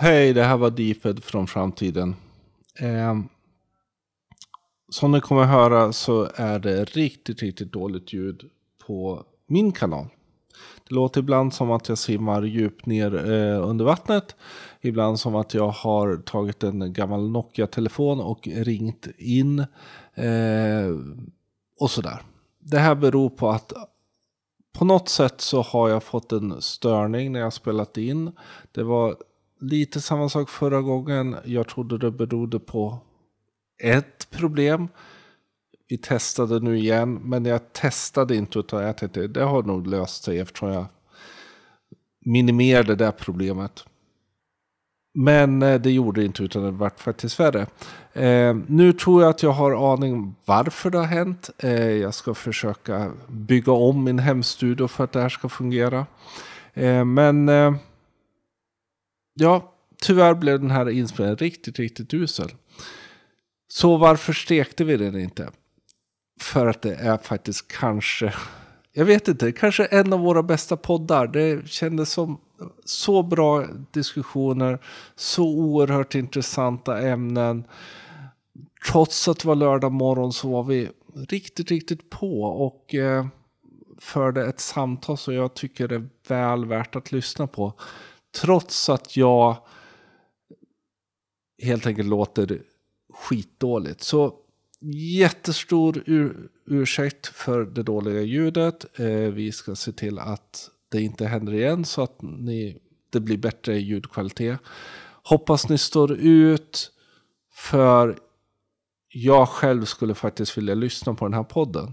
Hej, det här var Deeped från framtiden. Eh, som ni kommer höra så är det riktigt, riktigt dåligt ljud på min kanal. Det låter ibland som att jag simmar djupt ner eh, under vattnet. Ibland som att jag har tagit en gammal Nokia-telefon och ringt in. Eh, och sådär. Det här beror på att på något sätt så har jag fått en störning när jag spelat in. Det var lite samma sak förra gången. Jag trodde det berodde på ett problem. Vi testade nu igen, men jag testade inte utan jag tänkte det har nog löst sig eftersom jag minimerade det problemet. Men eh, det gjorde det inte utan det vart faktiskt värre. Eh, nu tror jag att jag har aning varför det har hänt. Eh, jag ska försöka bygga om min hemstudio för att det här ska fungera. Eh, men eh, ja, tyvärr blev den här inspelningen riktigt, riktigt usel. Så varför stekte vi den inte? För att det är faktiskt kanske, jag vet inte, kanske en av våra bästa poddar. Det kändes som så bra diskussioner, så oerhört intressanta ämnen. Trots att det var lördag morgon så var vi riktigt, riktigt på och eh, förde ett samtal som jag tycker är väl värt att lyssna på. Trots att jag helt enkelt låter skitdåligt. Så jättestor ur, ursäkt för det dåliga ljudet. Eh, vi ska se till att det inte händer igen så att ni, det blir bättre ljudkvalitet. Hoppas ni står ut för jag själv skulle faktiskt vilja lyssna på den här podden.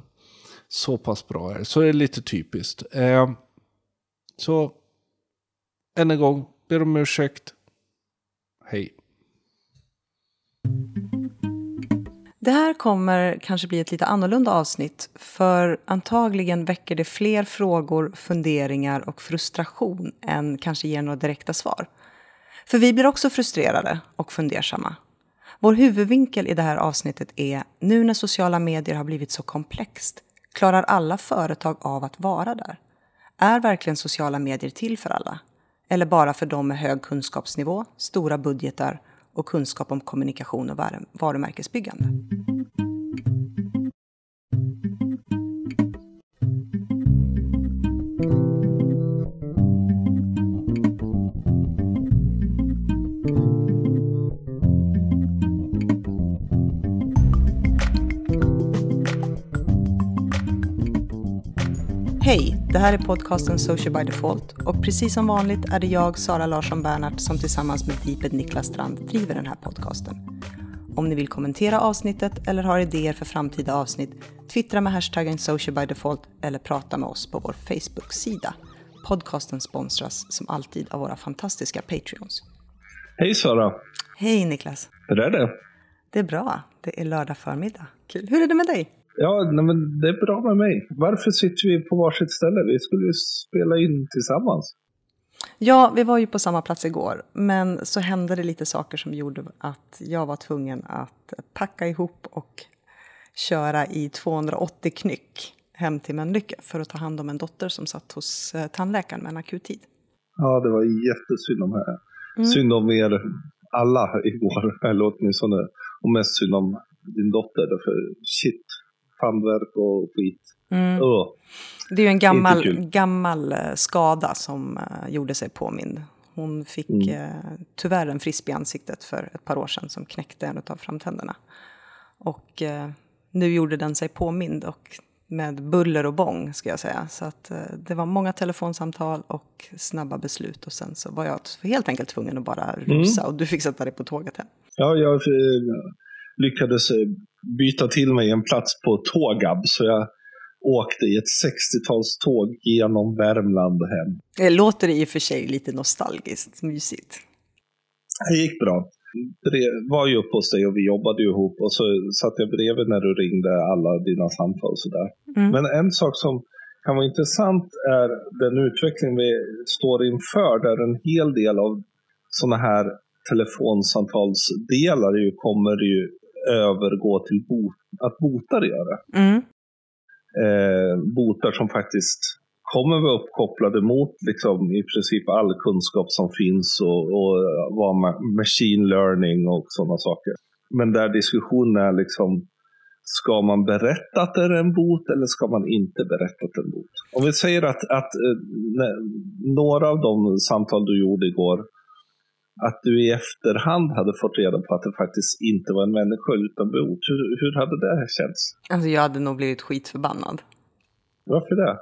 Så pass bra är det. Så är det lite typiskt. Eh, så än en gång, ber om ursäkt. Hej. Det här kommer kanske bli ett lite annorlunda avsnitt för antagligen väcker det fler frågor, funderingar och frustration än kanske ger några direkta svar. För vi blir också frustrerade och fundersamma. Vår huvudvinkel i det här avsnittet är, nu när sociala medier har blivit så komplext, klarar alla företag av att vara där? Är verkligen sociala medier till för alla? Eller bara för de med hög kunskapsnivå, stora budgetar och kunskap om kommunikation och varumärkesbyggande. Hej! Det här är podcasten Social by Default och precis som vanligt är det jag, Sara Larsson Bernhardt, som tillsammans med Deeped Niklas Strand driver den här podcasten. Om ni vill kommentera avsnittet eller har idéer för framtida avsnitt, twittra med hashtaggen Social by Default eller prata med oss på vår Facebook-sida. Podcasten sponsras som alltid av våra fantastiska Patreons. Hej Sara! Hej Niklas! Hur är det? Det är bra. Det är lördag förmiddag. Kul. Hur är det med dig? Ja, nej, men det är bra med mig. Varför sitter vi på varsitt ställe? Vi skulle ju spela in tillsammans. Ja, vi var ju på samma plats igår, men så hände det lite saker som gjorde att jag var tvungen att packa ihop och köra i 280 knyck hem till Mölnlycke för att ta hand om en dotter som satt hos eh, tandläkaren med en akuttid. Ja, det var jättesynd om henne. Mm. Synd om er alla igår, eller åtminstone, och mest synd om din dotter. För shit, handverk och skit. Mm. Uh. Det är ju en gammal, gammal eh, skada som uh, gjorde sig påmind. Hon fick mm. uh, tyvärr en frisp i ansiktet för ett par år sedan som knäckte en av framtänderna. Och uh, nu gjorde den sig påmind och med buller och bång ska jag säga. Så att det var många telefonsamtal och snabba beslut och sen så var jag helt enkelt tvungen att bara rusa mm. och du fick sätta dig på tåget hem. Ja, jag lyckades byta till mig en plats på Tågab. Så jag åkte i ett 60-talståg genom Värmland hem. Det låter i och för sig lite nostalgiskt, mysigt. Det gick bra. Det var ju uppe hos dig och vi jobbade ihop och så satt jag bredvid när du ringde alla dina samtal och sådär. Mm. Men en sak som kan vara intressant är den utveckling vi står inför där en hel del av sådana här telefonsamtalsdelar ju kommer ju övergå till bot, att botar gör det. Mm. Eh, botar som faktiskt kommer vara uppkopplade mot liksom, i princip all kunskap som finns och, och vad machine learning och sådana saker. Men där diskussionen är liksom, ska man berätta att det är en bot eller ska man inte berätta att det är en bot? Om vi säger att, att eh, några av de samtal du gjorde igår, att du i efterhand hade fått reda på att det faktiskt inte var en människa utan bot. Hur, hur hade det känts? Alltså jag hade nog blivit skitförbannad. Varför det?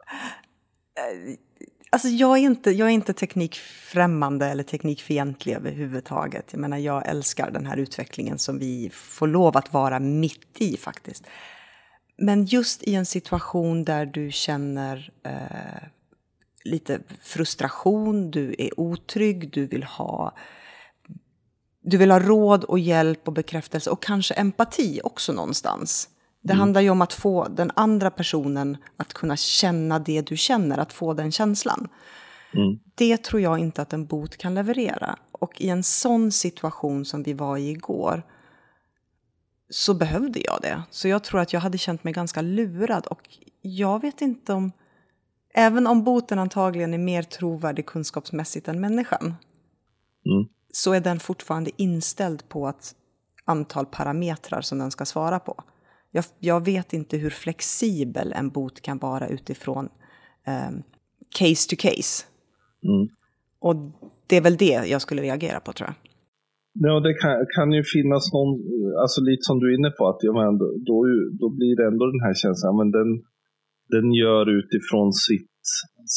Alltså jag är, inte, jag är inte teknikfrämmande eller teknikfientlig överhuvudtaget. Jag menar, jag älskar den här utvecklingen som vi får lov att vara mitt i faktiskt. Men just i en situation där du känner eh, lite frustration, du är otrygg, du vill ha du vill ha råd och hjälp och bekräftelse och kanske empati också någonstans. Det mm. handlar ju om att få den andra personen att kunna känna det du känner, att få den känslan. Mm. Det tror jag inte att en bot kan leverera. Och i en sån situation som vi var i igår så behövde jag det. Så jag tror att jag hade känt mig ganska lurad. Och jag vet inte om... Även om boten antagligen är mer trovärdig kunskapsmässigt än människan mm. Så är den fortfarande inställd på ett antal parametrar som den ska svara på jag, jag vet inte hur flexibel en bot kan vara utifrån um, case to case. Mm. Och det är väl det jag skulle reagera på tror jag. Ja, det kan, kan ju finnas någon, alltså lite som du är inne på, att ja, men då, då, då blir det ändå den här känslan, men den, den gör utifrån sitt,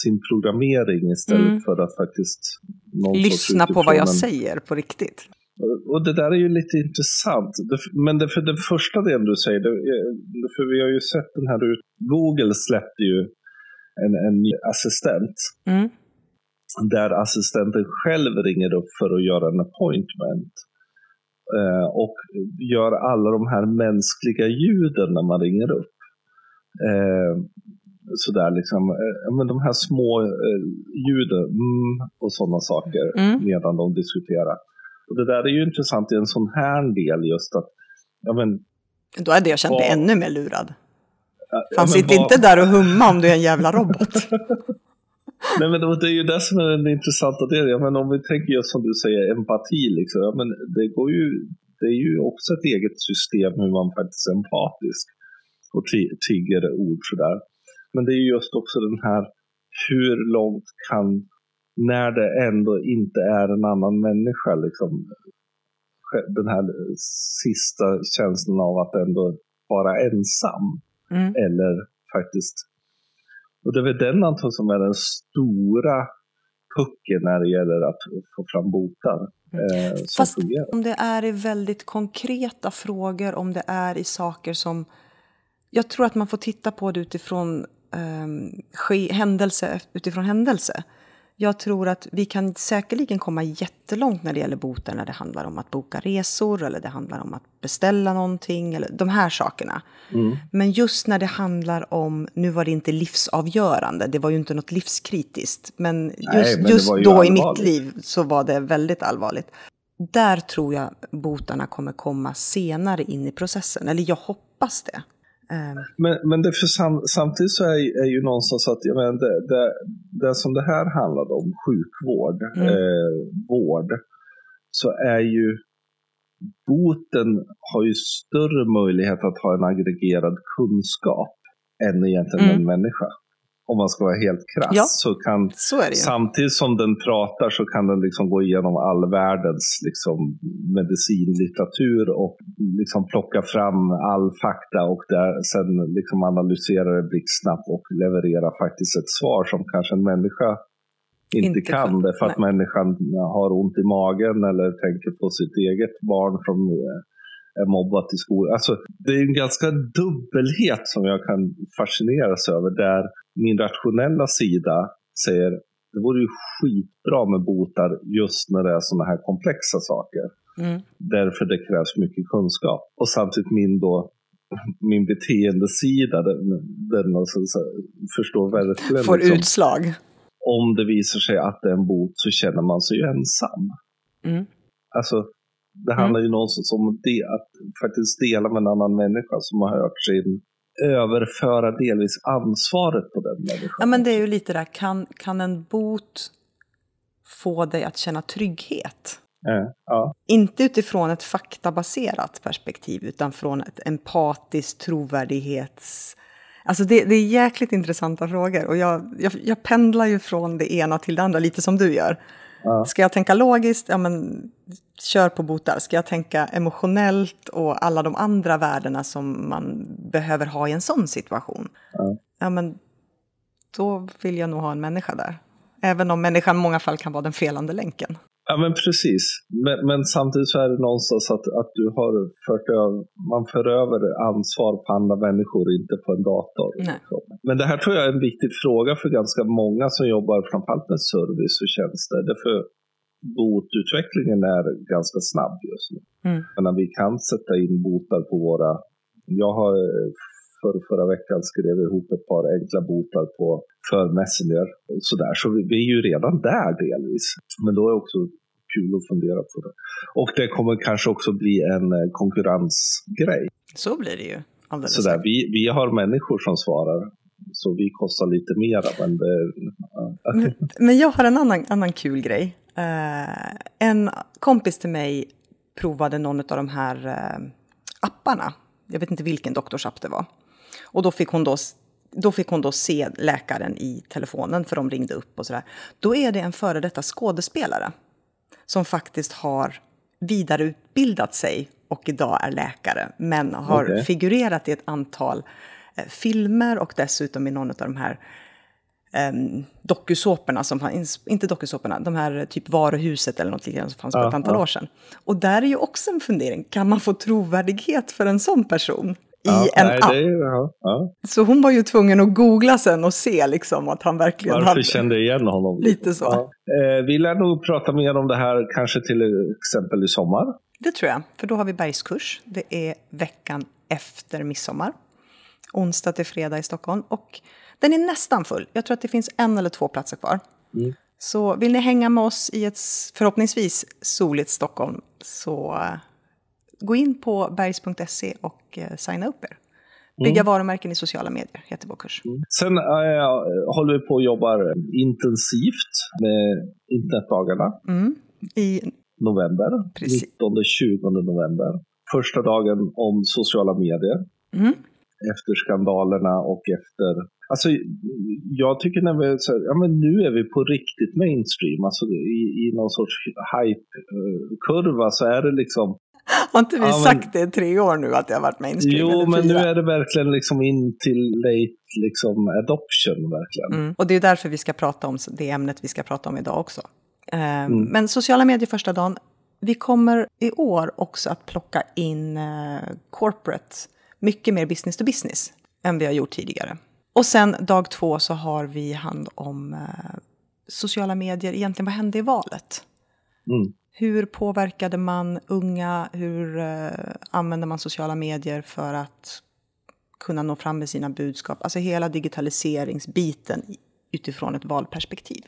sin programmering istället mm. för att faktiskt... Lyssna på vad jag säger på riktigt. Och det där är ju lite intressant. Men det, för den första delen du säger, det, för vi har ju sett den här ut. Google släppte ju en, en assistent. Mm. Där assistenten själv ringer upp för att göra en appointment. Eh, och gör alla de här mänskliga ljuden när man ringer upp. Eh, sådär liksom, eh, men de här små eh, ljuden mm, och sådana saker mm. medan de diskuterar. Och det där är ju intressant i en sån här del just att, ja men... Då hade jag känt mig ännu mer lurad. Ja, Fan, sitt vad... inte där och humma om du är en jävla robot. Nej men det är ju det som är den intressanta delen. Ja, men om vi tänker just som du säger, empati liksom. Ja, men det, går ju, det är ju också ett eget system hur man faktiskt är empatisk. Och tigger ord sådär. Men det är ju just också den här, hur långt kan när det ändå inte är en annan människa. Liksom, den här sista känslan av att ändå vara ensam. Mm. Eller faktiskt... Och det är väl den antagligen som är den stora pucken när det gäller att få fram botar. Mm. Eh, Fast fungerar. om det är i väldigt konkreta frågor, om det är i saker som... Jag tror att man får titta på det utifrån eh, händelse utifrån händelse. Jag tror att vi kan säkerligen komma jättelångt när det gäller boter när det handlar om att boka resor eller det handlar om att beställa någonting eller de här sakerna. Mm. Men just när det handlar om, nu var det inte livsavgörande, det var ju inte något livskritiskt, men just, Nej, men just då allvarligt. i mitt liv så var det väldigt allvarligt. Där tror jag botarna kommer komma senare in i processen, eller jag hoppas det. Um. Men, men det för sam, samtidigt så är, är ju någonstans att jag menar, det, det, det som det här handlade om, sjukvård, mm. eh, vård, så är ju boten har ju större möjlighet att ha en aggregerad kunskap än egentligen mm. en människa om man ska vara helt krass. Ja, så kan, så samtidigt som den pratar så kan den liksom gå igenom all världens liksom, medicinlitteratur och liksom plocka fram all fakta och där, sen liksom analysera det blixtsnabbt och leverera faktiskt ett svar som kanske en människa inte, inte kan. För, därför att människan har ont i magen eller tänker på sitt eget barn som är mobbat i skolan. Alltså, det är en ganska dubbelhet som jag kan fascineras över där min rationella sida säger det vore ju skitbra med botar just när det är sådana här komplexa saker. Mm. Därför det krävs mycket kunskap. Och samtidigt min då min beteendesida, den, den alltså, så, förstår verkligen. Får liksom, utslag. Om det visar sig att det är en bot så känner man sig ju ensam. Mm. Alltså, det handlar mm. ju någonstans om det, att faktiskt dela med en annan människa som har hört sin överföra delvis ansvaret på den människan. Ja, men det är ju lite där, kan, kan en bot få dig att känna trygghet? Ja, ja. Inte utifrån ett faktabaserat perspektiv, utan från ett empatiskt trovärdighets... Alltså det, det är jäkligt intressanta frågor och jag, jag, jag pendlar ju från det ena till det andra, lite som du gör. Ja. Ska jag tänka logiskt, ja men kör på botar. Ska jag tänka emotionellt och alla de andra värdena som man behöver ha i en sån situation, ja, ja men då vill jag nog ha en människa där. Även om människan i många fall kan vara den felande länken. Ja men precis. Men, men, samtidigt så är det någonstans att, att du har fört över, man för över ansvar på andra människor, inte på en dator. Liksom. Men det här tror jag är en viktig fråga för ganska många som jobbar framförallt med service och tjänster. Därför botutvecklingen är ganska snabb just nu. Mm. Men vi kan sätta in botar på våra... Jag har för förra veckan skrev ihop ett par enkla botar på för Messenger. Och sådär. Så vi, vi är ju redan där delvis. Men då är det också kul att fundera på det. Och det kommer kanske också bli en eh, konkurrensgrej. Så blir det ju. Sådär, vi, vi har människor som svarar. Så vi kostar lite mera. Men, det, ja. men, men jag har en annan, annan kul grej. Uh, en kompis till mig provade någon av de här uh, apparna. Jag vet inte vilken doktorsapp det var. Och då fick hon då då fick hon då se läkaren i telefonen, för de ringde upp och sådär. Då är det en före detta skådespelare som faktiskt har vidareutbildat sig och idag är läkare, men har okay. figurerat i ett antal eh, filmer och dessutom i någon av de här um, dokusåporna som fanns, inte dokusåporna, de här typ Varuhuset eller något liknande som fanns för ett antal ja. år sedan. Och där är ju också en fundering, kan man få trovärdighet för en sån person? I en nej, app. Det, ja, ja. Så hon var ju tvungen att googla sen och se liksom att han verkligen Varför hade... kände igen honom? Lite så. Ja. Eh, vi lär nog prata mer om det här kanske till exempel i sommar. Det tror jag, för då har vi bergskurs. Det är veckan efter midsommar. Onsdag till fredag i Stockholm. Och den är nästan full. Jag tror att det finns en eller två platser kvar. Mm. Så vill ni hänga med oss i ett förhoppningsvis soligt Stockholm så eh, gå in på bergs.se och eh, signa upp er. Bygga mm. varumärken i sociala medier heter vår kurs. Mm. Sen äh, håller vi på och jobbar intensivt med internetdagarna. Mm. I november. 19-20 november. Första dagen om sociala medier. Mm. Efter skandalerna och efter... Alltså, jag tycker när vi så ja men nu är vi på riktigt mainstream. Alltså i, i någon sorts hype-kurva så är det liksom har inte vi ja, sagt det i tre år nu att det har varit mainstream? Jo, men nu är det verkligen liksom in till late liksom adoption. verkligen. Mm. Och det är därför vi ska prata om det ämnet vi ska prata om idag också. Um, mm. Men sociala medier första dagen. Vi kommer i år också att plocka in uh, corporate, mycket mer business to business än vi har gjort tidigare. Och sen dag två så har vi hand om uh, sociala medier. Egentligen, vad hände i valet? Mm. Hur påverkade man unga? Hur eh, använder man sociala medier för att kunna nå fram med sina budskap? Alltså hela digitaliseringsbiten utifrån ett valperspektiv.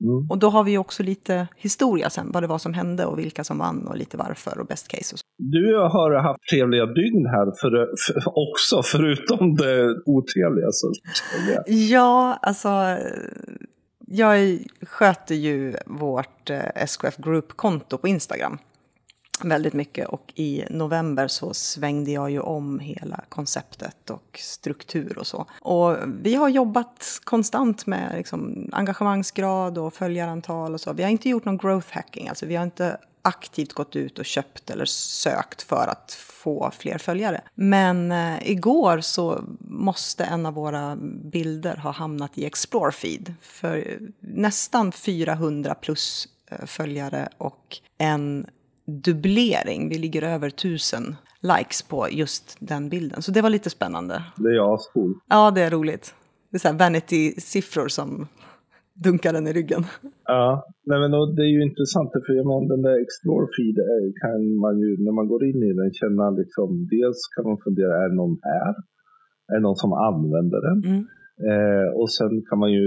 Mm. Och då har vi också lite historia sen, vad det var som hände och vilka som vann och lite varför och best case. Och så. Du har haft trevliga dygn här för, för, också, förutom det otrevliga. Så. Ja, alltså jag sköter ju vårt eh, SKF Group-konto på Instagram väldigt mycket och i november så svängde jag ju om hela konceptet och struktur och så. Och vi har jobbat konstant med liksom engagemangsgrad och följarantal och så. Vi har inte gjort någon growth hacking, alltså vi har inte aktivt gått ut och köpt eller sökt för att få fler följare. Men eh, igår så måste en av våra bilder ha hamnat i Explore feed för nästan 400 plus eh, följare och en dubblering. Vi ligger över 1000 likes på just den bilden. Så det var lite spännande. Det är ascoolt. Ja, det är roligt. Det är så vanity-siffror som dunkar den i ryggen. Ja, nej men det är ju intressant för jag menar, den där Explore feed kan man ju, när man går in i den, känna liksom, dels kan man fundera, är det någon här? Är det någon som använder den? Mm. Eh, och sen kan man ju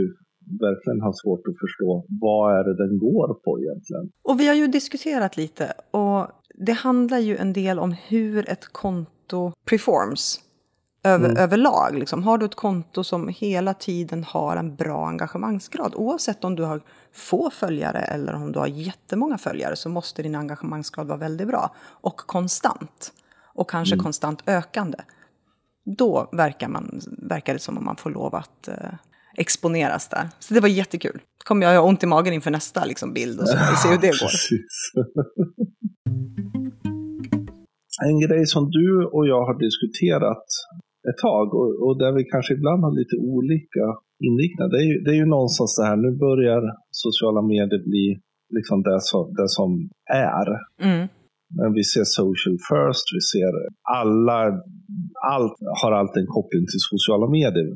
verkligen ha svårt att förstå vad är det den går på egentligen. Och vi har ju diskuterat lite och det handlar ju en del om hur ett konto performs över, mm. överlag. Liksom. Har du ett konto som hela tiden har en bra engagemangsgrad, oavsett om du har få följare eller om du har jättemånga följare, så måste din engagemangsgrad vara väldigt bra. Och konstant. Och kanske mm. konstant ökande. Då verkar, man, verkar det som om man får lov att eh, exponeras där. Så det var jättekul. kommer jag ha ont i magen inför nästa liksom, bild och så vi se hur det går. en grej som du och jag har diskuterat ett tag och, och där vi kanske ibland har lite olika inriktningar. Det är ju, det är ju någonstans det här, nu börjar sociala medier bli liksom det som, det som är. Mm. Men vi ser social first, vi ser alla, allt har alltid en koppling till sociala medier.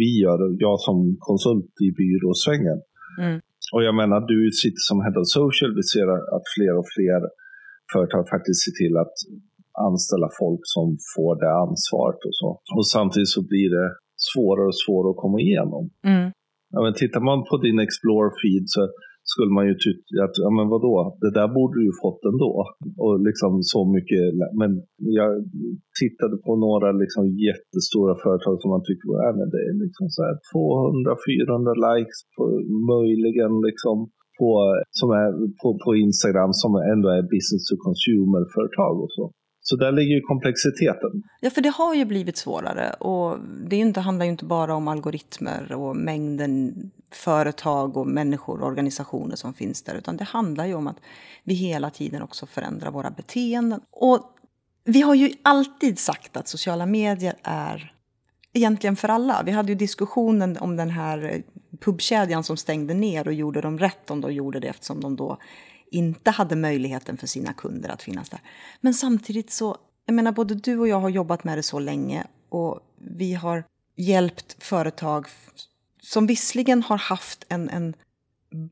Vi gör, jag som konsult i byråsvängen. Mm. Och jag menar, du sitter som head of social, vi ser att fler och fler företag faktiskt ser till att anställa folk som får det ansvaret och så. Och samtidigt så blir det svårare och svårare att komma igenom. Mm. Ja, men tittar man på din Explore-feed så skulle man ju tycka att, ja men vadå, det där borde du ju fått ändå. Och liksom så mycket, men jag tittade på några liksom jättestora företag som man tycker, ja men det är liksom så 200-400 likes på, möjligen liksom på, som är på, på Instagram som ändå är business to consumer-företag och så. Så där ligger ju komplexiteten. Ja, för det har ju blivit svårare. Och det inte, handlar ju inte bara om algoritmer och mängden företag och människor och organisationer som finns där. Utan det handlar ju om att vi hela tiden också förändrar våra beteenden. Och vi har ju alltid sagt att sociala medier är egentligen för alla. Vi hade ju diskussionen om den här pubkedjan som stängde ner och gjorde de rätt om de gjorde det eftersom de då inte hade möjligheten för sina kunder att finnas där. Men samtidigt så, jag menar både du och jag har jobbat med det så länge och vi har hjälpt företag som visserligen har haft en, en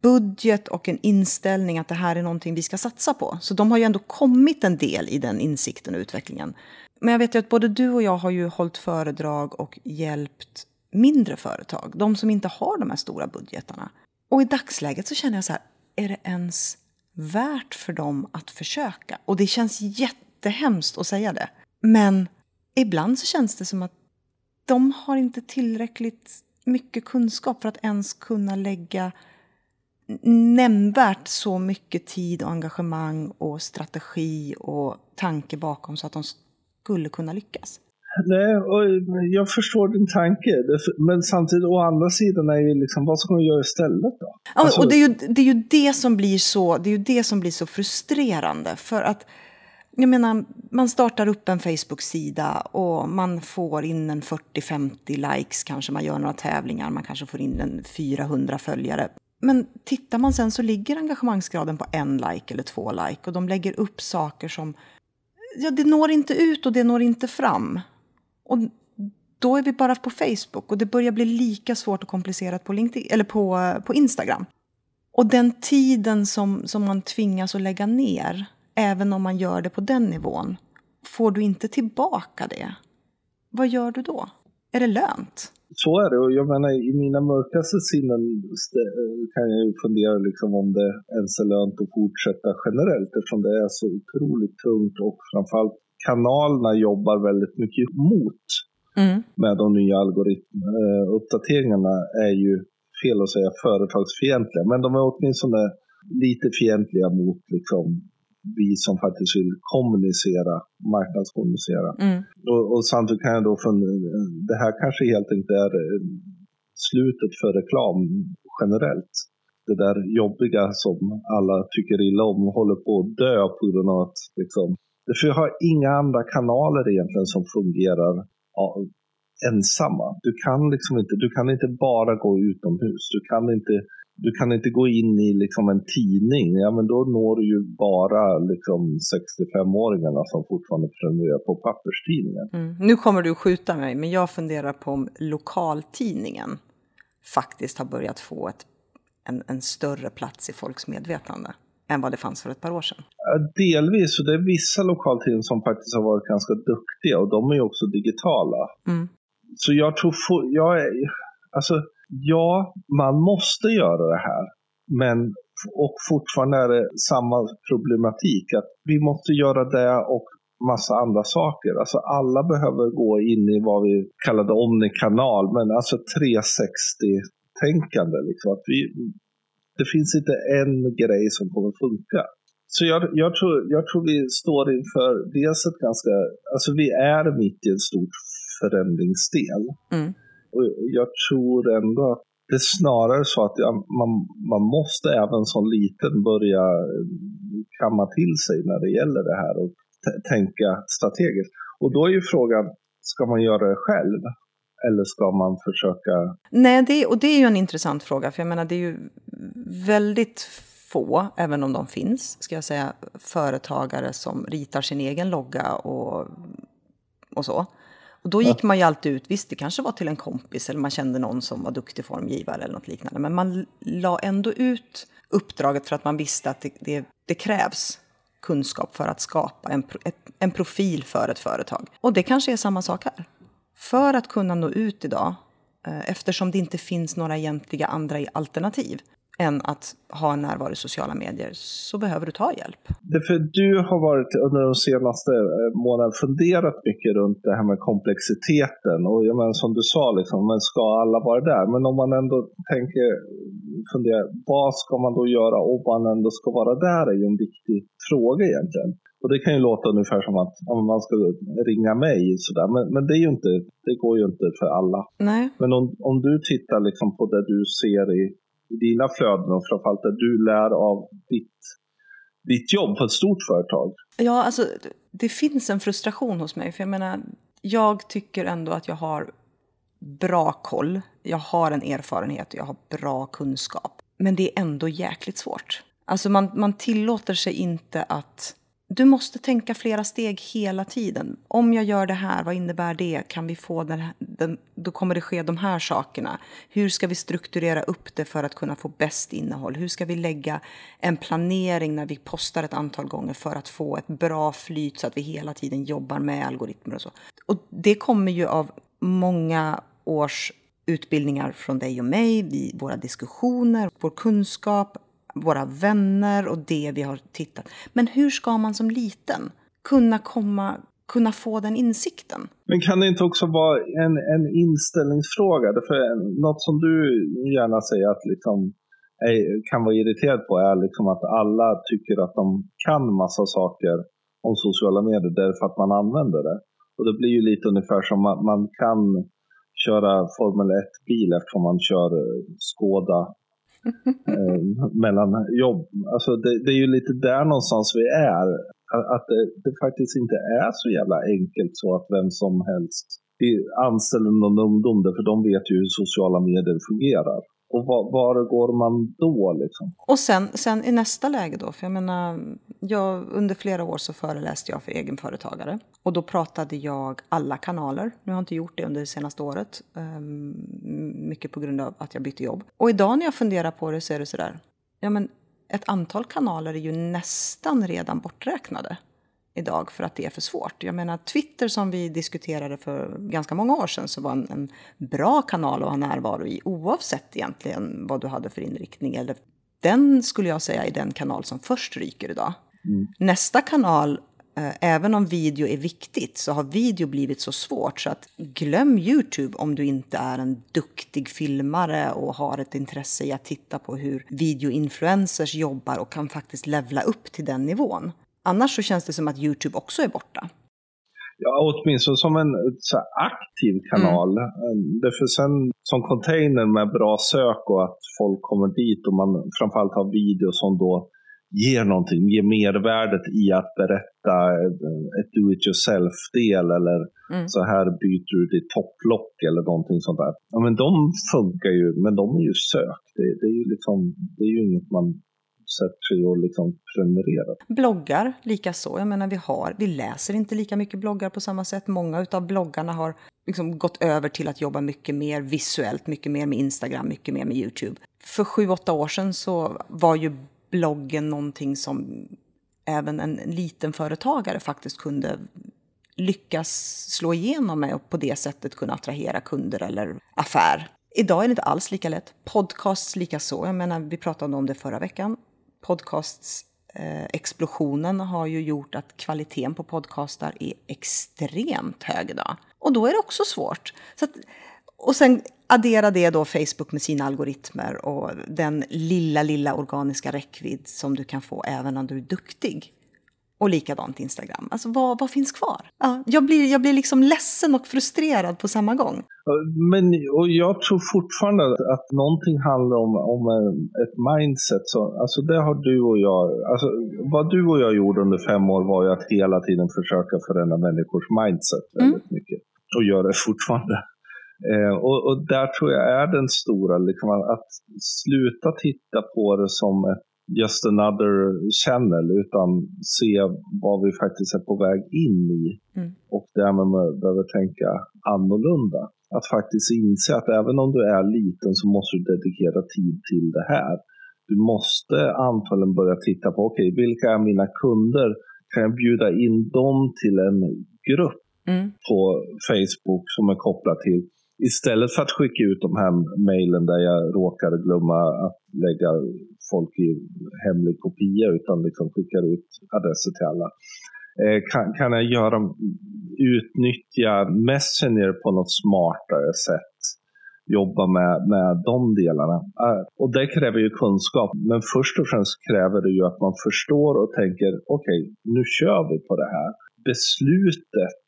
budget och en inställning att det här är någonting vi ska satsa på. Så de har ju ändå kommit en del i den insikten och utvecklingen. Men jag vet ju att både du och jag har ju hållit föredrag och hjälpt mindre företag, de som inte har de här stora budgetarna. Och i dagsläget så känner jag så här, är det ens värt för dem att försöka. Och det känns jättehemskt att säga det. Men ibland så känns det som att de har inte tillräckligt mycket kunskap för att ens kunna lägga nämnvärt så mycket tid och engagemang och strategi och tanke bakom så att de skulle kunna lyckas. Nej, och jag förstår din tanke. Men samtidigt, å andra sidan, är ju liksom, vad ska man göra istället då? Ja, alltså... och det är, ju, det är ju det som blir så, det är ju det som blir så frustrerande. För att, jag menar, man startar upp en Facebook-sida och man får in en 40-50 likes kanske. Man gör några tävlingar, man kanske får in en 400 följare. Men tittar man sen så ligger engagemangsgraden på en like eller två like. Och de lägger upp saker som, ja det når inte ut och det når inte fram. Och då är vi bara på Facebook och det börjar bli lika svårt och komplicerat på, LinkedIn, eller på, på Instagram. Och den tiden som, som man tvingas att lägga ner, även om man gör det på den nivån, får du inte tillbaka det. Vad gör du då? Är det lönt? Så är det. Och jag menar, i mina mörkaste sinnen eh, kan jag ju fundera liksom om det ens är lönt att fortsätta generellt eftersom det är så otroligt tungt och framförallt kanalerna jobbar väldigt mycket mot mm. med de nya algoritmuppdateringarna är ju fel att säga företagsfientliga, men de är åtminstone lite fientliga mot liksom, vi som faktiskt vill kommunicera, marknadskommunicera. Mm. Och, och samtidigt kan jag då från det här kanske helt enkelt är slutet för reklam generellt. Det där jobbiga som alla tycker illa om håller på att dö på grund av att liksom, för jag har inga andra kanaler egentligen som fungerar ensamma. Du kan liksom inte, du kan inte bara gå utomhus. Du kan inte, du kan inte gå in i liksom en tidning. Ja, men då når du ju bara liksom 65-åringarna som fortfarande prenumererar på papperstidningen. Mm. Nu kommer du skjuta mig, men jag funderar på om lokaltidningen faktiskt har börjat få ett, en, en större plats i folks medvetande än vad det fanns för ett par år sedan? Delvis, och det är vissa lokaltidningar som faktiskt har varit ganska duktiga och de är ju också digitala. Mm. Så jag tror, jag är, alltså ja, man måste göra det här. Men och fortfarande är det samma problematik att vi måste göra det och massa andra saker. Alltså alla behöver gå in i vad vi kallade omnikanal, men alltså 360-tänkande. Liksom. Att vi, det finns inte en grej som kommer funka. Så jag, jag, tror, jag tror vi står inför dels ett ganska, alltså vi är mitt i en stor förändringsdel. Mm. Och jag tror ändå att det är snarare så att man, man måste även som liten börja kamma till sig när det gäller det här och tänka strategiskt. Och då är ju frågan, ska man göra det själv? Eller ska man försöka... Nej, det, och det är ju en intressant fråga. För jag menar, det är ju väldigt få, även om de finns, ska jag säga, företagare som ritar sin egen logga och, och så. Och då gick man ju alltid ut, visst det kanske var till en kompis eller man kände någon som var duktig formgivare eller något liknande. Men man la ändå ut uppdraget för att man visste att det, det, det krävs kunskap för att skapa en, en profil för ett företag. Och det kanske är samma sak här. För att kunna nå ut idag, eh, eftersom det inte finns några egentliga andra alternativ, än att ha en närvaro i sociala medier så behöver du ta hjälp. Därför du har varit under de senaste eh, månaderna funderat mycket runt det här med komplexiteten och jag menar, som du sa, liksom, men ska alla vara där? Men om man ändå tänker, fundera, vad ska man då göra om man ändå ska vara där är ju en viktig fråga egentligen. Och det kan ju låta ungefär som att om man ska ringa mig sådär. Men, men det, är ju inte, det går ju inte för alla. Nej. Men om, om du tittar liksom på det du ser i i dina flöden och framförallt där du lär av ditt, ditt jobb på ett stort företag? Ja, alltså det finns en frustration hos mig. För jag menar, jag tycker ändå att jag har bra koll. Jag har en erfarenhet och jag har bra kunskap. Men det är ändå jäkligt svårt. Alltså man, man tillåter sig inte att du måste tänka flera steg hela tiden. Om jag gör det här, vad innebär det? Kan vi få den, här, den, då kommer det ske de här sakerna. Hur ska vi strukturera upp det för att kunna få bäst innehåll? Hur ska vi lägga en planering när vi postar ett antal gånger för att få ett bra flyt så att vi hela tiden jobbar med algoritmer och så. Och det kommer ju av många års utbildningar från dig och mig, våra diskussioner, vår kunskap, våra vänner och det vi har tittat. Men hur ska man som liten kunna komma kunna få den insikten. Men kan det inte också vara en, en inställningsfråga? För något som du gärna säger att liksom, är, kan vara irriterad på är liksom att alla tycker att de kan massa saker om sociala medier därför att man använder det. Och det blir ju lite ungefär som att man kan köra Formel 1-bil eftersom man kör eh, Skoda Eh, mellan jobb. Alltså det, det, är ju lite där någonstans vi är. Att det, det, faktiskt inte är så jävla enkelt så att vem som helst anställer någon ungdom, för de vet ju hur sociala medier fungerar. Och var, var, går man då liksom? Och sen, sen i nästa läge då, för jag menar, jag, under flera år så föreläste jag för egenföretagare. Och då pratade jag alla kanaler. Nu har jag inte gjort det under det senaste året. Ehm, mycket på grund av att jag bytte jobb. Och idag när jag funderar på det så är det sådär, ja men ett antal kanaler är ju nästan redan borträknade idag för att det är för svårt. Jag menar Twitter som vi diskuterade för ganska många år sedan så var en, en bra kanal att ha närvaro i oavsett egentligen vad du hade för inriktning. Eller, den skulle jag säga är den kanal som först ryker idag. Mm. Nästa kanal eh, Även om video är viktigt så har video blivit så svårt så att glöm Youtube om du inte är en duktig filmare och har ett intresse i att titta på hur videoinfluencers jobbar och kan faktiskt levla upp till den nivån. Annars så känns det som att Youtube också är borta. Ja, åtminstone som en så aktiv kanal. Mm. Därför sen som container med bra sök och att folk kommer dit och man framförallt har video som då ger någonting, ger mervärdet i att berätta ett do it yourself-del eller mm. så här byter du ditt topplock eller någonting sånt där. Ja, men de funkar ju, men de är ju sök. Det, det är ju liksom, det är ju inget man sätt och liksom prenumerera. Bloggar likaså. Jag menar, vi, har, vi läser inte lika mycket bloggar på samma sätt. Många av bloggarna har liksom gått över till att jobba mycket mer visuellt, mycket mer med Instagram, mycket mer med Youtube. För sju, åtta år sedan så var ju bloggen någonting som även en liten företagare faktiskt kunde lyckas slå igenom med och på det sättet kunna attrahera kunder eller affär. Idag är det inte alls lika lätt. Podcasts likaså. Jag menar, vi pratade om det förra veckan podcasts eh, explosionen har ju gjort att kvaliteten på podcastar är extremt hög idag. Och då är det också svårt. Så att, och sen addera det då Facebook med sina algoritmer och den lilla, lilla organiska räckvidd som du kan få även om du är duktig. Och likadant Instagram. Alltså vad, vad finns kvar? Ja, jag, blir, jag blir liksom ledsen och frustrerad på samma gång. Men och jag tror fortfarande att någonting handlar om, om ett mindset. Så, alltså det har du och jag, alltså vad du och jag gjorde under fem år var ju att hela tiden försöka förändra människors mindset väldigt mm. mycket. Och gör det fortfarande. Eh, och, och, där tror jag är den stora, liksom, att sluta titta på det som ett just another channel utan se vad vi faktiskt är på väg in i. Mm. Och därmed behöver tänka annorlunda. Att faktiskt inse att även om du är liten så måste du dedikera tid till det här. Du måste antagligen börja titta på, okej, okay, vilka är mina kunder? Kan jag bjuda in dem till en grupp mm. på Facebook som är kopplad till Istället för att skicka ut de här mejlen där jag råkade glömma att lägga folk i hemlig kopia utan liksom skickar ut adresser till alla. Eh, kan, kan jag göra, utnyttja Messenger på något smartare sätt? Jobba med, med de delarna. Eh, och det kräver ju kunskap, men först och främst kräver det ju att man förstår och tänker okej, okay, nu kör vi på det här. Beslutet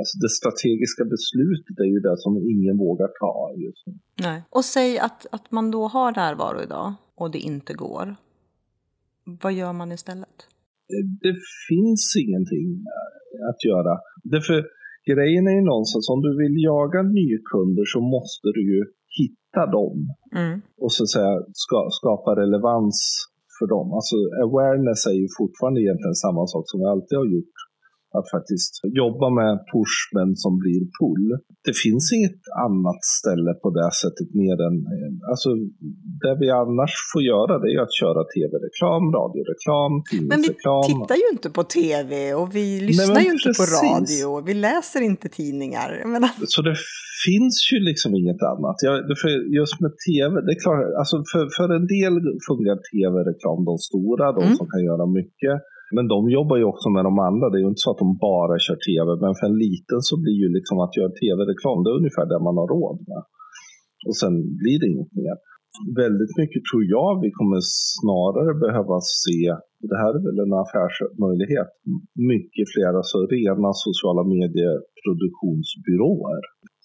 Alltså det strategiska beslutet är ju det som ingen vågar ta just nu. Nej. Och säg att, att man då har närvaro idag och det inte går. Vad gör man istället? Det, det finns ingenting att göra. Därför grejen är ju någonstans, om du vill jaga nykunder så måste du ju hitta dem. Mm. Och så att säga ska, skapa relevans för dem. Alltså awareness är ju fortfarande egentligen samma sak som vi alltid har gjort att faktiskt jobba med push men som blir pull. Det finns inget annat ställe på det sättet mer än, eh, alltså det vi annars får göra det är att köra tv-reklam, radioreklam, tidningsreklam. Men vi tittar ju inte på tv och vi lyssnar Nej, ju inte precis. på radio och vi läser inte tidningar. Menar... Så det finns ju liksom inget annat. Jag, för just med tv, det är klart, alltså för, för en del fungerar tv-reklam, de stora, de mm. som kan göra mycket. Men de jobbar ju också med de andra. Det är ju inte så att de bara kör tv. Men för en liten så blir ju liksom att göra tv-reklam, det är ungefär det man har råd med. Och sen blir det inget mer. Väldigt mycket tror jag vi kommer snarare behöva se, det här är väl en affärsmöjlighet, mycket fler alltså rena sociala medieproduktionsbyråer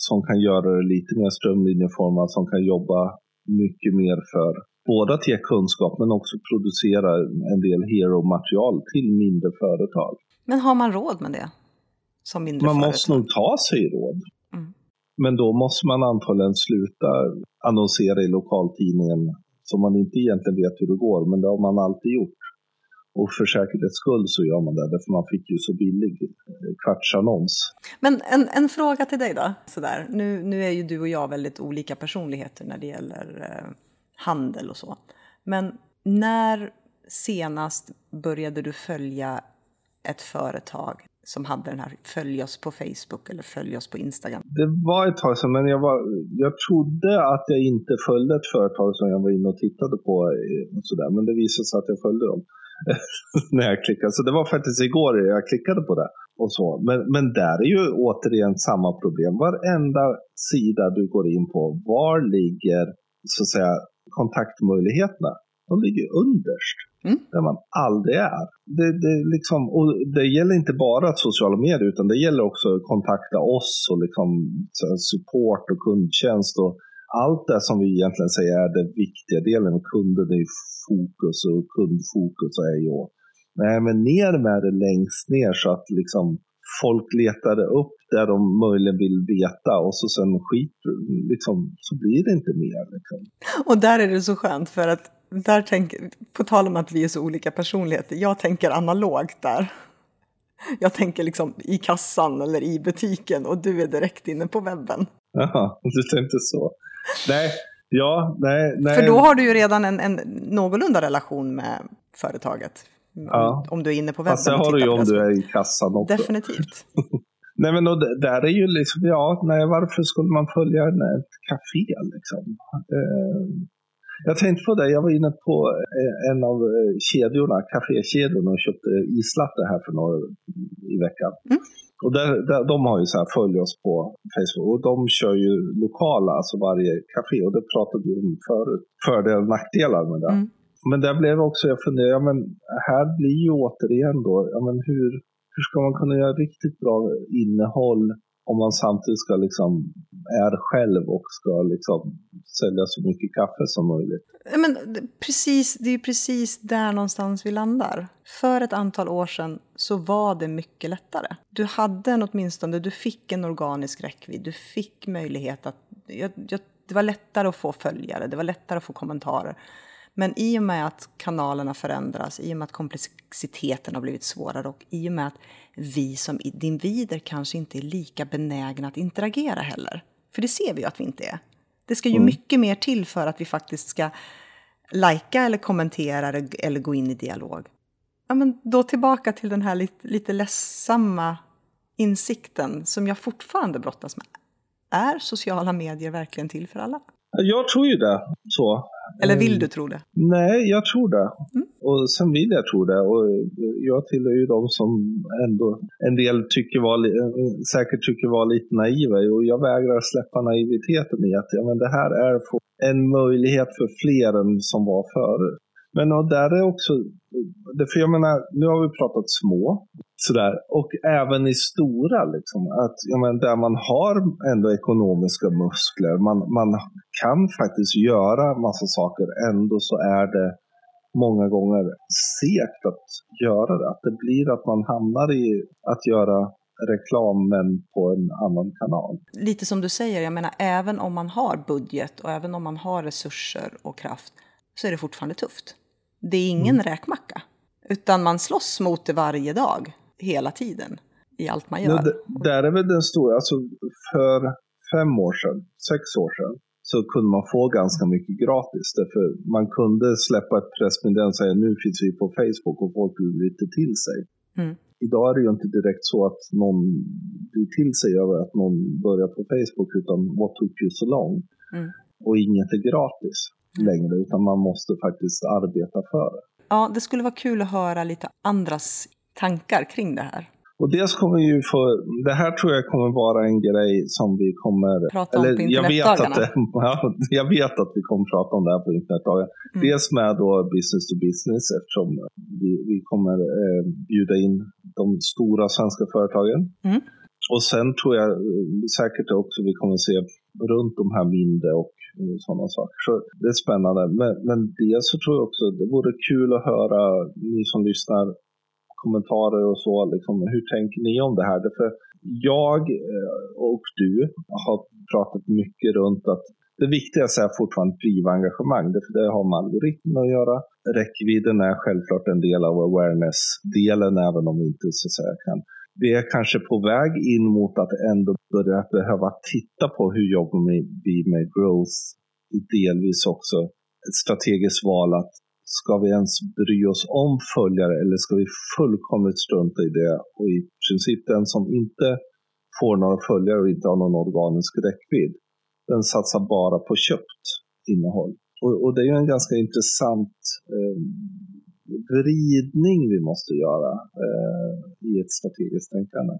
som kan göra det lite mer strömlinjeformat, som kan jobba mycket mer för både att ge kunskap men också producera en del hero-material till mindre företag. Men har man råd med det? Som mindre man företag? måste nog ta sig råd. Mm. Men då måste man antagligen sluta annonsera i lokaltidningen som man inte egentligen vet hur det går, men det har man alltid gjort. Och för säkerhets skull så gör man det, därför man fick ju så billig eh, kvartsannons. Men en, en fråga till dig då, sådär. Nu, nu är ju du och jag väldigt olika personligheter när det gäller eh, handel och så. Men när senast började du följa ett företag som hade den här följ oss på Facebook eller följ oss på Instagram? Det var ett tag sedan, men jag, var, jag trodde att jag inte följde ett företag som jag var inne och tittade på. Eh, och så där, men det visade sig att jag följde dem när jag klickade. Så det var faktiskt igår jag klickade på det. Och så. Men, men där är ju återigen samma problem. Varenda sida du går in på, var ligger så att säga kontaktmöjligheterna, de ligger underst. Mm. Där man aldrig är. Det, det, liksom, och det gäller inte bara sociala medier utan det gäller också att kontakta oss och liksom, support och kundtjänst. Och allt det som vi egentligen säger är den viktiga delen. Kunden är fokus och kundfokus är ju Nej, men ner med det längst ner så att liksom folk letar upp där de möjligen vill veta och så sen skit, liksom, så blir det inte mer. Liksom. Och där är det så skönt för att där tänker, på tal om att vi är så olika personligheter, jag tänker analogt där. Jag tänker liksom i kassan eller i butiken och du är direkt inne på webben. Jaha, du tänkte så. Nej, ja, nej, nej. För då har du ju redan en, en någorlunda relation med företaget. Ja. Om du är inne på webben. Fast det har du ju om du är i kassan också. Definitivt. nej men och där är ju liksom, ja, nej varför skulle man följa ett café liksom? Eh, Jag tänkte på det, jag var inne på eh, en av eh, kedjorna, kafékedjorna och köpte islatte här för några i veckan. Mm. Och där, där, de har ju så här, följ oss på Facebook och de kör ju lokala, alltså varje café och det pratade vi om förut, fördelar och nackdelar med det. Mm. Men där blev också, jag funderade, ja men här blir ju återigen då, ja men hur, hur ska man kunna göra riktigt bra innehåll om man samtidigt ska liksom är själv och ska liksom sälja så mycket kaffe som möjligt. Men precis, det är precis där någonstans vi landar. För ett antal år sedan så var det mycket lättare. Du hade en åtminstone, du fick en organisk räckvidd, du fick möjlighet att, jag, jag, det var lättare att få följare, det var lättare att få kommentarer. Men i och med att kanalerna förändras, i och med att komplexiteten har blivit svårare och i och med att vi som individer kanske inte är lika benägna att interagera heller. För det ser vi ju att vi inte är. Det ska ju mm. mycket mer till för att vi faktiskt ska lajka eller kommentera eller gå in i dialog. Ja, men då tillbaka till den här lite, lite ledsamma insikten som jag fortfarande brottas med. Är sociala medier verkligen till för alla? Jag tror ju det. Så. Eller vill du tro det? Nej, jag tror det. Mm. Och sen vill jag tro det. Och jag tillhör ju de som ändå en del tycker var, säkert tycker var lite naiva. Och jag vägrar släppa naiviteten i att ja, men det här är en möjlighet för fler än som var förut. Men och där är också, för jag menar, nu har vi pratat små, sådär, och även i stora, liksom, att, jag menar, där man har ändå ekonomiska muskler, man, man kan faktiskt göra massa saker, ändå så är det många gånger segt att göra det. Att det blir att man hamnar i att göra reklamen på en annan kanal. Lite som du säger, jag menar även om man har budget och även om man har resurser och kraft så är det fortfarande tufft. Det är ingen mm. räkmacka. Utan man slåss mot det varje dag, hela tiden, i allt man gör. Det, där är väl den stora, alltså för fem år sedan, sex år sedan, så kunde man få ganska mycket gratis. Därför man kunde släppa ett pressmeddelande och säga nu finns vi på Facebook och folk vill lite till sig. Mm. Idag är det ju inte direkt så att någon blir till sig över att någon börjar på Facebook utan what took you so long? Mm. Och inget är gratis längre, utan man måste faktiskt arbeta för det. Ja, det skulle vara kul att höra lite andras tankar kring det här. Och dels kommer ju få, det här tror jag kommer vara en grej som vi kommer... Prata om eller, på jag vet, att, ja, jag vet att vi kommer prata om det här på internetdagarna. Mm. Dels med då business to business eftersom vi, vi kommer eh, bjuda in de stora svenska företagen. Mm. Och sen tror jag eh, säkert också vi kommer se runt de här mindre och eh, sådana saker. Så det är spännande. Men, men dels så tror jag också det vore kul att höra ni som lyssnar kommentarer och så. Liksom, hur tänker ni om det här? Därför jag eh, och du har pratat mycket runt att det viktigaste är fortfarande att driva engagemang. Därför det har med algoritmen att göra. Räckvidden är självklart en del av awareness-delen även om vi inte så att säga kan vi är kanske på väg in mot att ändå börja behöva titta på hur jobbar vi med growth. Delvis också ett strategiskt val att ska vi ens bry oss om följare eller ska vi fullkomligt strunta i det? Och i princip den som inte får några följare och inte har någon organisk räckvidd, den satsar bara på köpt innehåll. Och, och det är ju en ganska intressant eh, vridning vi måste göra eh, i ett strategiskt tänkande.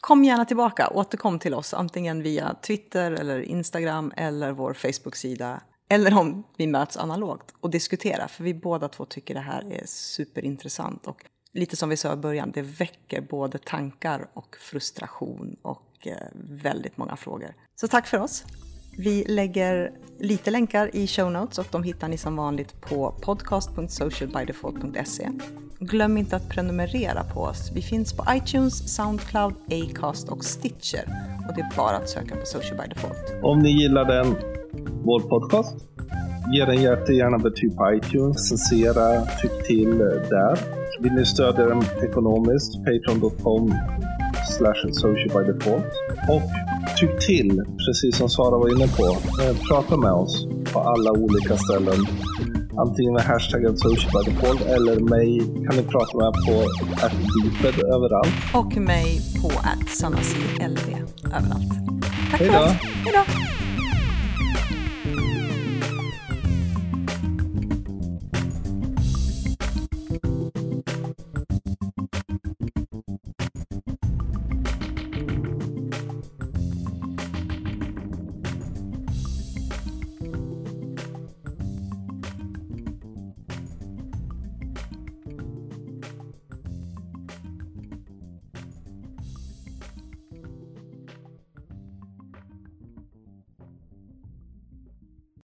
Kom gärna tillbaka, återkom till oss antingen via Twitter eller Instagram eller vår Facebook-sida eller om vi möts analogt och diskuterar, för vi båda två tycker det här är superintressant och lite som vi sa i början, det väcker både tankar och frustration och eh, väldigt många frågor. Så tack för oss! Vi lägger lite länkar i show notes och de hittar ni som vanligt på podcast.socialbydefault.se. Glöm inte att prenumerera på oss. Vi finns på iTunes, Soundcloud, Acast och Stitcher. Och det är bara att söka på Social by Default. Om ni gillar den, vår podcast, ge den jättegärna betyg på iTunes. Censera, tyck till där. Vill ni stödja den ekonomiskt, patreon.com slash socialbydefault. Och tyck till, precis som Sara var inne på. Eh, prata med oss på alla olika ställen. Antingen med hashtaggen socialbydefault eller mig kan ni prata med på atbeeped överallt. Och mig på atsanasirlv överallt. Tack för oss. Hej då.